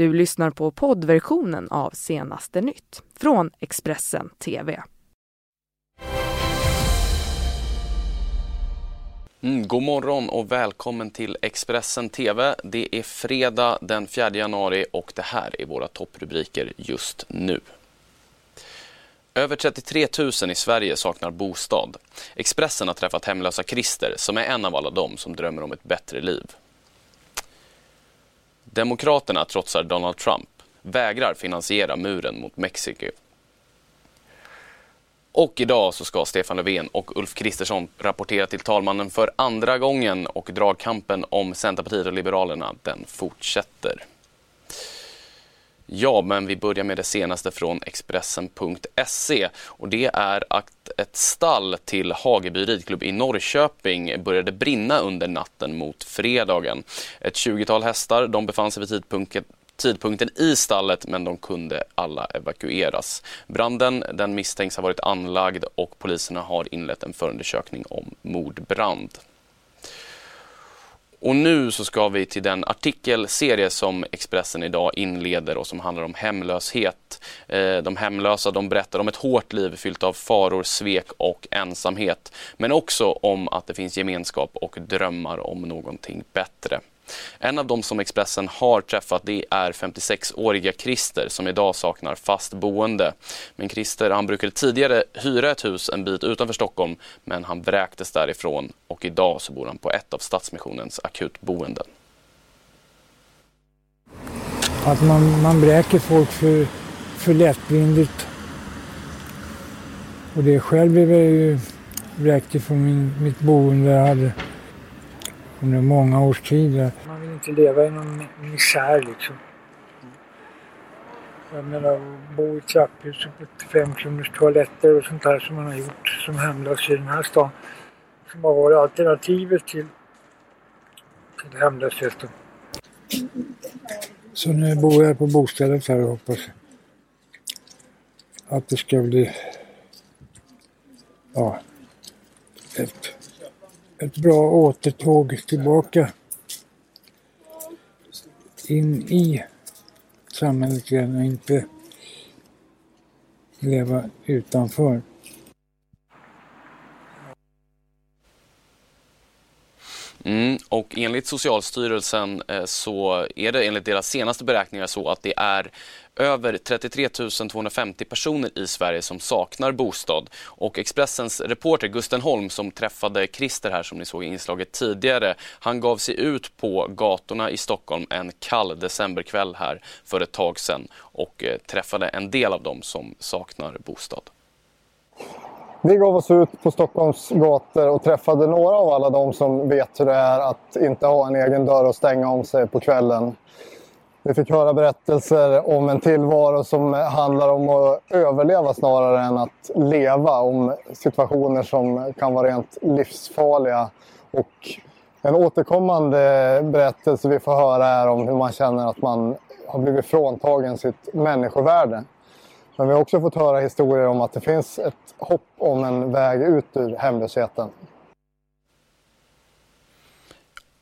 Du lyssnar på poddversionen av Senaste nytt från Expressen TV. Mm, god morgon och välkommen till Expressen TV. Det är fredag den 4 januari och det här är våra topprubriker just nu. Över 33 000 i Sverige saknar bostad. Expressen har träffat hemlösa Christer som är en av alla dem som drömmer om ett bättre liv. Demokraterna trotsar Donald Trump, vägrar finansiera muren mot Mexiko. Och idag så ska Stefan Löfven och Ulf Kristersson rapportera till talmannen för andra gången och dragkampen om Centerpartiet och Liberalerna, den fortsätter. Ja, men vi börjar med det senaste från Expressen.se och det är att ett stall till Hageby ridklubb i Norrköping började brinna under natten mot fredagen. Ett 20-tal hästar de befann sig vid tidpunkten tidpunkten i stallet men de kunde alla evakueras. Branden den misstänks ha varit anlagd och poliserna har inlett en förundersökning om mordbrand. Och nu så ska vi till den artikelserie som Expressen idag inleder och som handlar om hemlöshet. Eh, de hemlösa de berättar om ett hårt liv fyllt av faror, svek och ensamhet. Men också om att det finns gemenskap och drömmar om någonting bättre. En av dem som Expressen har träffat det är 56-åriga Christer som idag saknar fast boende. Men Christer han brukade tidigare hyra ett hus en bit utanför Stockholm men han vräktes därifrån och idag så bor han på ett av Stadsmissionens akutboenden. Att man, man bräker folk för, för lättvindigt. Och det själv blev jag ju vräkt ifrån min, mitt boende jag hade under många års tid. Man vill inte leva i någon misär liksom. Jag menar, bo i trapphus och på fem kronors toaletter och sånt där som man har gjort som hemlös i den här stan. Som har varit alternativet till, till hemlösheten. Så nu bor jag på bostäder här och hoppas att det ska bli ja, ett ett bra återtåg tillbaka in i samhället igen och inte leva utanför. Mm, och enligt Socialstyrelsen eh, så är det enligt deras senaste beräkningar så att det är över 33 250 personer i Sverige som saknar bostad. Och Expressens reporter Gusten Holm som träffade Christer här som ni såg i inslaget tidigare, han gav sig ut på gatorna i Stockholm en kall decemberkväll här för ett tag sedan och eh, träffade en del av dem som saknar bostad. Vi gav oss ut på Stockholms gator och träffade några av alla de som vet hur det är att inte ha en egen dörr att stänga om sig på kvällen. Vi fick höra berättelser om en tillvaro som handlar om att överleva snarare än att leva. Om situationer som kan vara rent livsfarliga. Och en återkommande berättelse vi får höra är om hur man känner att man har blivit fråntagen sitt människovärde. Men vi har också fått höra historier om att det finns ett hopp om en väg ut ur hemlösheten.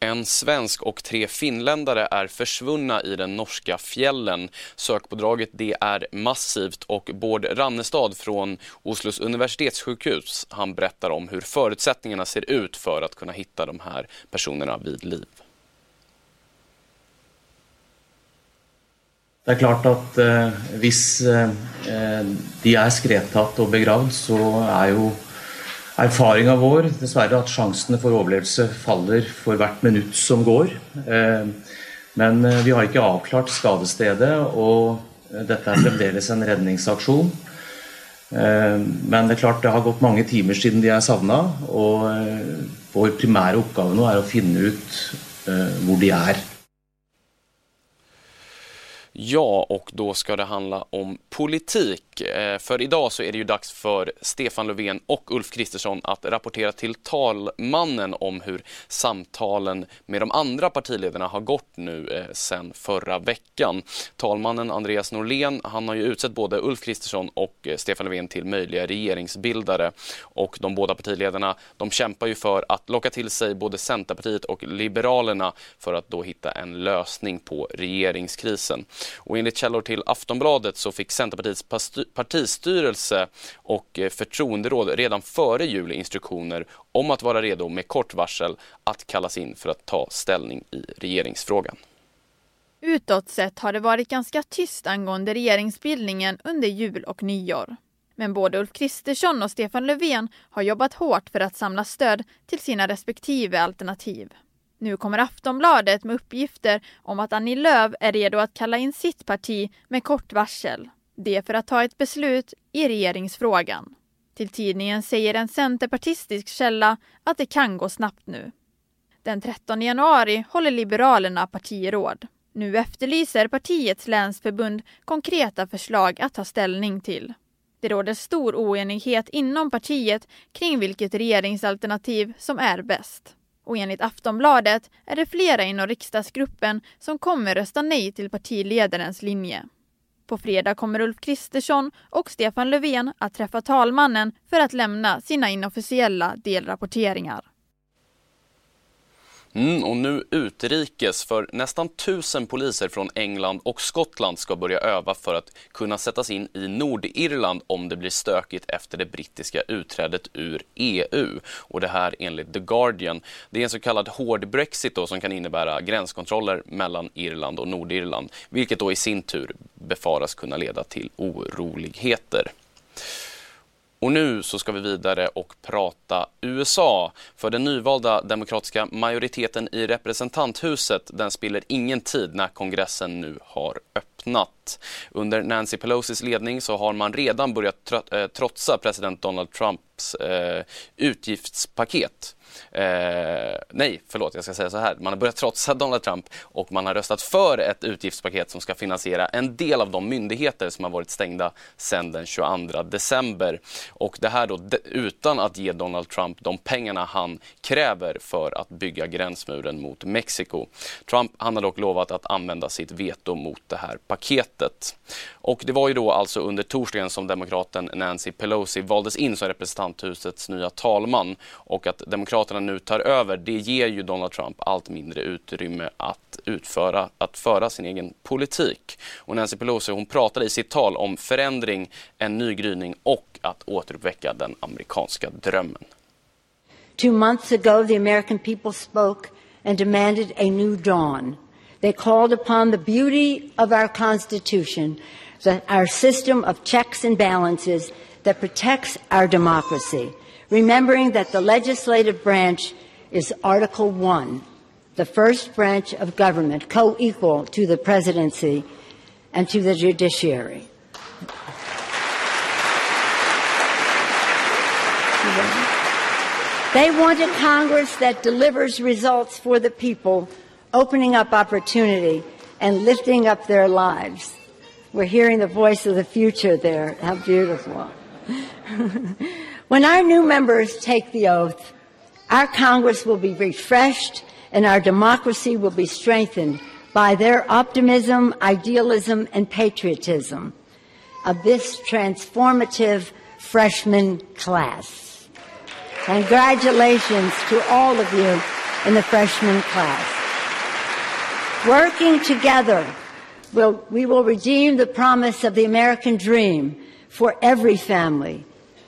En svensk och tre finländare är försvunna i den norska fjällen. Sökpådraget det är massivt och Bård Rannestad från Oslos universitetssjukhus han berättar om hur förutsättningarna ser ut för att kunna hitta de här personerna vid liv. Det är klart att eh, hvis eh, de är skredtatt och begravd, så är ju erfaringen vår dessverre at sjansene for overlevelse faller for hvert minutt som går. Eh, men eh, vi har ikke avklart skadestedet, og detta dette er fremdeles en redningsaksjon. Eh, men det er klart det har gått mange timer siden de er savna, og eh, vår primære oppgave nå er å finne ut hvor de er. Ja, och då ska det handla om politik. Eh, för idag så är det ju dags för Stefan Löfven och Ulf Kristersson att rapportera till talmannen om hur samtalen med de andra partiledarna har gått nu eh, sen förra veckan. Talmannen Andreas Norlén, han har ju utsett både Ulf Kristersson och eh, Stefan Löfven till möjliga regeringsbildare och de båda partiledarna, de kämpar ju för att locka till sig både Centerpartiet och Liberalerna för att då hitta en lösning på regeringskrisen. Och enligt källor till Aftonbladet så fick Centerpartiets partistyrelse och eh, förtroenderåd redan före jul instruktioner om att vara redo med kort varsel att kallas in för att ta ställning i regeringsfrågan. Utåt sett har det varit ganska tyst angående regeringsbildningen under jul och nyår. Men både Ulf Kristersson och Stefan Löfven har jobbat hårt för att samla stöd till sina respektive alternativ. Nu kommer Aftonbladet med uppgifter om att Annie Lööf är redo att kalla in sitt parti med kort varsel. Det för att ta ett beslut i regeringsfrågan. Till tidningen säger en centerpartistisk källa att det kan gå snabbt nu. Den 13 januari håller Liberalerna partiråd. Nu efterlyser partiets länsförbund konkreta förslag att ta ställning till. Det råder stor oenighet inom partiet kring vilket regeringsalternativ som är bäst. Och enligt Aftonbladet är det flera inom riksdagsgruppen som kommer rösta nej till partiledarens linje. På fredag kommer Ulf Kristersson och Stefan Löfven att träffa talmannen för att lämna sina inofficiella delrapporteringar. Mm, och nu utrikes, för nästan tusen poliser från England och Skottland ska börja öva för att kunna sättas in i Nordirland om det blir stökigt efter det brittiska utträdet ur EU. Och det här enligt The Guardian. Det är en så kallad hård Brexit då, som kan innebära gränskontroller mellan Irland och Nordirland, vilket då i sin tur befaras kunna leda till oroligheter. Och nu så ska vi vidare och prata USA. För den nyvalda demokratiska majoriteten i representanthuset den spiller ingen tid när kongressen nu har öppnat. Under Nancy Pelosis ledning så har man redan börjat eh, trotsa president Donald Trumps eh, utgiftspaket Eh, nej, förlåt, jag ska säga så här. Man har börjat trotsa Donald Trump och man har röstat för ett utgiftspaket som ska finansiera en del av de myndigheter som har varit stängda sedan den 22 december. Och det här då utan att ge Donald Trump de pengarna han kräver för att bygga gränsmuren mot Mexiko. Trump han har dock lovat att använda sitt veto mot det här paketet. Och det var ju då alltså under torsdagen som demokraten Nancy Pelosi valdes in som representanthusets nya talman och att Demokraterna nu tar över, det ger ju Donald Trump allt mindre utrymme att utföra, att föra sin egen politik. Och Nancy Pelosi hon pratade i sitt tal om förändring, en ny gryning och att återuppväcka den amerikanska drömmen. Two months ago the American people spoke and demanded a new dawn. They called upon the beauty of our Constitution, the, our system of checks and balances that protects our democracy, remembering that the legislative branch is Article 1, the first branch of government, co equal to the presidency and to the judiciary. They want a Congress that delivers results for the people opening up opportunity and lifting up their lives. We're hearing the voice of the future there. How beautiful. when our new members take the oath, our Congress will be refreshed and our democracy will be strengthened by their optimism, idealism, and patriotism of this transformative freshman class. Congratulations to all of you in the freshman class. Working together, we'll, we will redeem the promise of the American dream for every family,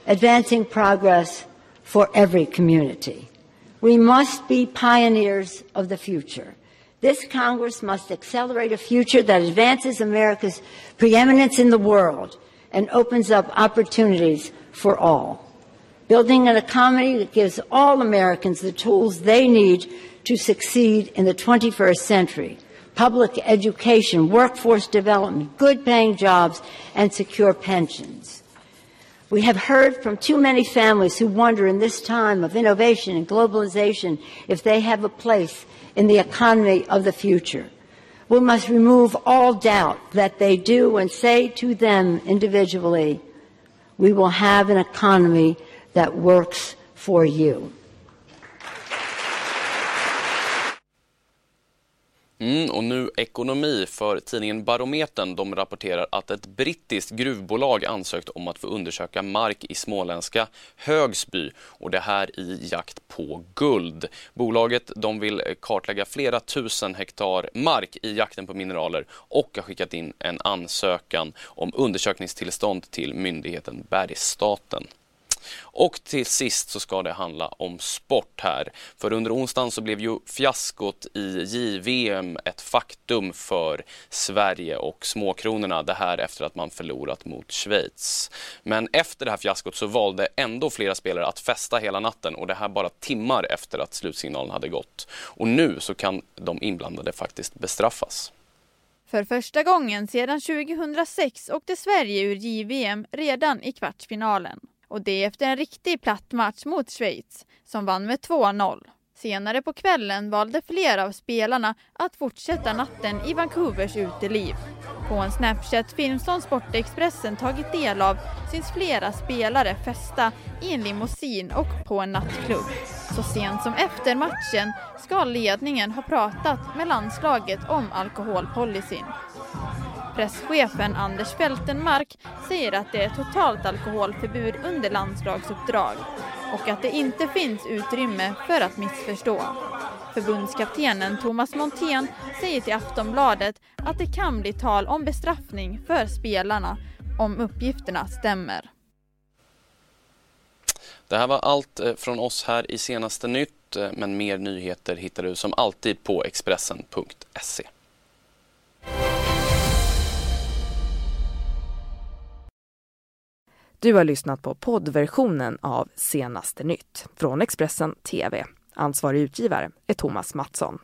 advancing progress for every community. We must be pioneers of the future. This Congress must accelerate a future that advances America's preeminence in the world and opens up opportunities for all. Building an economy that gives all Americans the tools they need to succeed in the 21st century. Public education, workforce development, good paying jobs, and secure pensions. We have heard from too many families who wonder in this time of innovation and globalization if they have a place in the economy of the future. We must remove all doubt that they do and say to them individually, we will have an economy that works for you. Mm, och nu ekonomi, för tidningen Barometern de rapporterar att ett brittiskt gruvbolag ansökt om att få undersöka mark i småländska Högsby och det här i jakt på guld. Bolaget de vill kartlägga flera tusen hektar mark i jakten på mineraler och har skickat in en ansökan om undersökningstillstånd till myndigheten Bergsstaten. Och till sist så ska det handla om sport här. För under onsdagen så blev ju fiaskot i JVM ett faktum för Sverige och småkronorna. Det här efter att man förlorat mot Schweiz. Men efter det här fiaskot så valde ändå flera spelare att festa hela natten och det här bara timmar efter att slutsignalen hade gått. Och nu så kan de inblandade faktiskt bestraffas. För första gången sedan 2006 åkte Sverige ur JVM redan i kvartsfinalen och det efter en riktig platt match mot Schweiz som vann med 2-0. Senare på kvällen valde flera av spelarna att fortsätta natten i Vancouvers uteliv. På en Snapchat-film som Sportexpressen tagit del av syns flera spelare festa i en limousin och på en nattklubb. Så sent som efter matchen ska ledningen ha pratat med landslaget om alkoholpolicyn. Presschefen Anders Fältenmark säger att det är totalt alkoholförbud under landslagsuppdrag och att det inte finns utrymme för att missförstå. Förbundskaptenen Thomas Montén säger till Aftonbladet att det kan bli tal om bestraffning för spelarna om uppgifterna stämmer. Det här var allt eh, från oss här i Senaste Nytt, eh, men mer nyheter hittar du som alltid på Expressen.se. Du har lyssnat på poddversionen av Senaste nytt från Expressen TV. Ansvarig utgivare är Thomas Mattsson.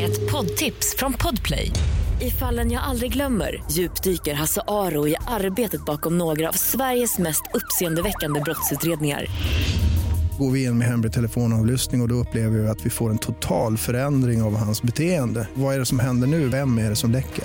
Ett poddtips från Podplay. I fallen jag aldrig glömmer djupdyker Hasse Aro i arbetet bakom några av Sveriges mest uppseendeväckande brottsutredningar. Går vi in med hemlig telefonavlyssning och, och då upplever vi att vi får en total förändring av hans beteende. Vad är det som händer nu? Vem är det som läcker?